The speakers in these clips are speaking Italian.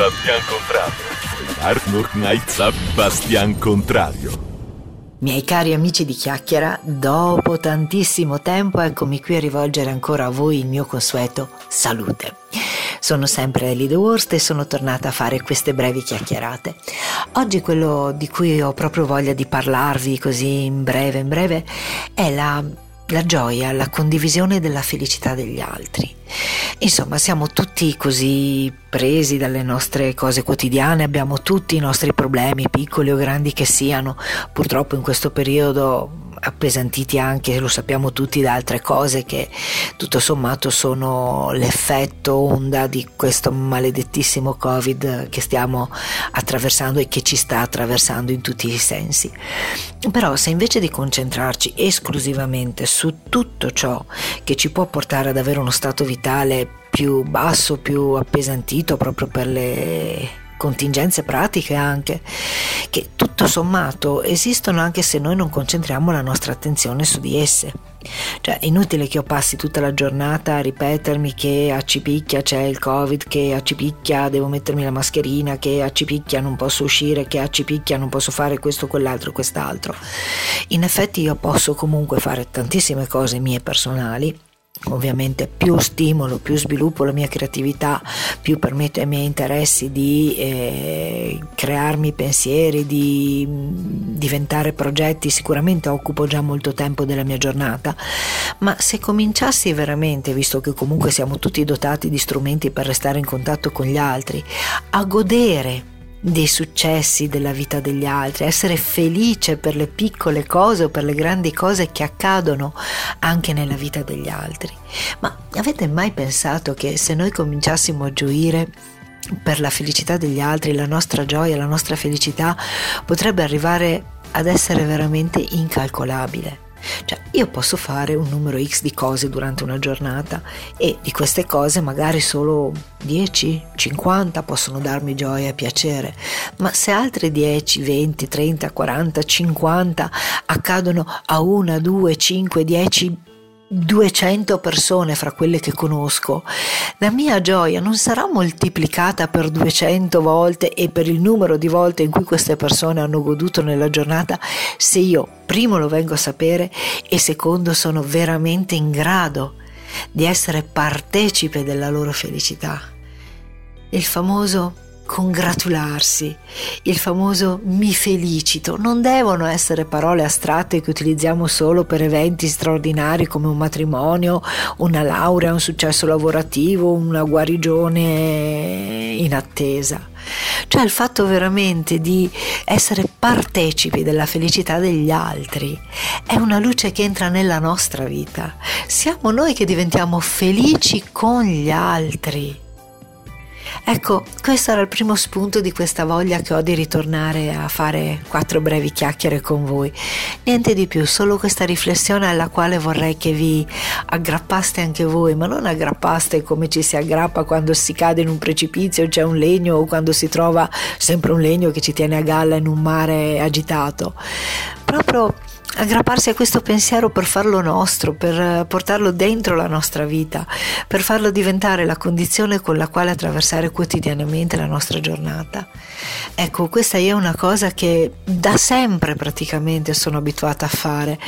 Bastian Contrario. Art noch night Bastian Contrario. Miei cari amici di chiacchiera, dopo tantissimo tempo eccomi qui a rivolgere ancora a voi il mio consueto salute. Sono sempre Ellie The e sono tornata a fare queste brevi chiacchierate. Oggi quello di cui ho proprio voglia di parlarvi così in breve, in breve, è la la gioia, la condivisione della felicità degli altri. Insomma, siamo tutti così presi dalle nostre cose quotidiane, abbiamo tutti i nostri problemi, piccoli o grandi che siano. Purtroppo in questo periodo appesantiti anche, lo sappiamo tutti, da altre cose che tutto sommato sono l'effetto onda di questo maledettissimo Covid che stiamo attraversando e che ci sta attraversando in tutti i sensi. Però se invece di concentrarci esclusivamente su tutto ciò che ci può portare ad avere uno stato vitale più basso, più appesantito proprio per le contingenze pratiche anche, che tutto sommato esistono anche se noi non concentriamo la nostra attenzione su di esse. Cioè, è inutile che io passi tutta la giornata a ripetermi che a Cipicchia c'è il Covid, che a Cipicchia devo mettermi la mascherina, che a Cipicchia non posso uscire, che a Cipicchia non posso fare questo, quell'altro, quest'altro. In effetti io posso comunque fare tantissime cose mie personali Ovviamente più stimolo, più sviluppo la mia creatività, più permetto ai miei interessi di eh, crearmi pensieri, di mm, diventare progetti, sicuramente occupo già molto tempo della mia giornata, ma se cominciassi veramente, visto che comunque siamo tutti dotati di strumenti per restare in contatto con gli altri, a godere dei successi della vita degli altri, essere felice per le piccole cose o per le grandi cose che accadono anche nella vita degli altri. Ma avete mai pensato che se noi cominciassimo a gioire per la felicità degli altri, la nostra gioia, la nostra felicità potrebbe arrivare ad essere veramente incalcolabile? Cioè, io posso fare un numero X di cose durante una giornata e di queste cose magari solo 10, 50 possono darmi gioia e piacere, ma se altre 10, 20, 30, 40, 50 accadono a una, due, 5, 10 200 persone fra quelle che conosco, la mia gioia non sarà moltiplicata per 200 volte e per il numero di volte in cui queste persone hanno goduto nella giornata se io primo lo vengo a sapere e secondo sono veramente in grado di essere partecipe della loro felicità. Il famoso congratularsi, il famoso mi felicito, non devono essere parole astratte che utilizziamo solo per eventi straordinari come un matrimonio, una laurea, un successo lavorativo, una guarigione in attesa. Cioè il fatto veramente di essere partecipi della felicità degli altri è una luce che entra nella nostra vita. Siamo noi che diventiamo felici con gli altri. Ecco, questo era il primo spunto di questa voglia che ho di ritornare a fare quattro brevi chiacchiere con voi. Niente di più, solo questa riflessione alla quale vorrei che vi aggrappaste anche voi, ma non aggrappaste come ci si aggrappa quando si cade in un precipizio, c'è un legno o quando si trova sempre un legno che ci tiene a galla in un mare agitato. Proprio aggrapparsi a questo pensiero per farlo nostro, per portarlo dentro la nostra vita, per farlo diventare la condizione con la quale attraversare quotidianamente la nostra giornata. Ecco, questa è una cosa che da sempre praticamente sono abituata a fare,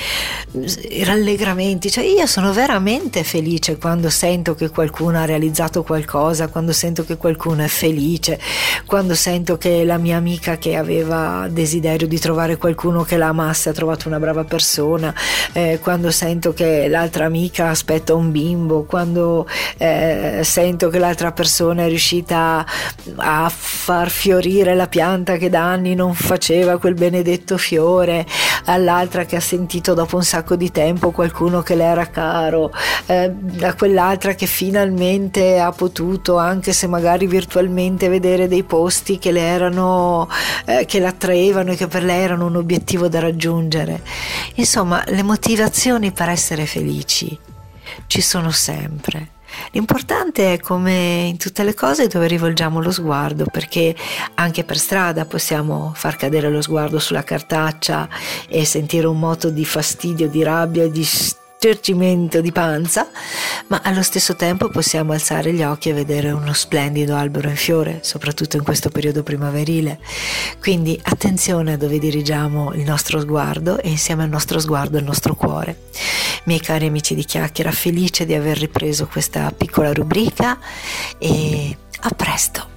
rallegramenti, cioè io sono veramente felice quando sento che qualcuno ha realizzato qualcosa, quando sento che qualcuno è felice, quando sento che la mia amica che aveva desiderio di trovare qualcuno che la amasse ha trovato una brava brava persona, eh, quando sento che l'altra amica aspetta un bimbo, quando eh, sento che l'altra persona è riuscita a far fiorire la pianta che da anni non faceva quel benedetto fiore, all'altra che ha sentito dopo un sacco di tempo qualcuno che le era caro, eh, a quell'altra che finalmente ha potuto, anche se magari virtualmente, vedere dei posti che le erano, eh, che l'attraevano e che per lei erano un obiettivo da raggiungere. Insomma, le motivazioni per essere felici ci sono sempre. L'importante è come in tutte le cose dove rivolgiamo lo sguardo, perché anche per strada possiamo far cadere lo sguardo sulla cartaccia e sentire un moto di fastidio, di rabbia, di stercimento di panza, ma allo stesso tempo possiamo alzare gli occhi e vedere uno splendido albero in fiore, soprattutto in questo periodo primaverile. Quindi attenzione a dove dirigiamo il nostro sguardo e insieme al nostro sguardo il nostro cuore. Miei cari amici di chiacchiera, felice di aver ripreso questa piccola rubrica e a presto!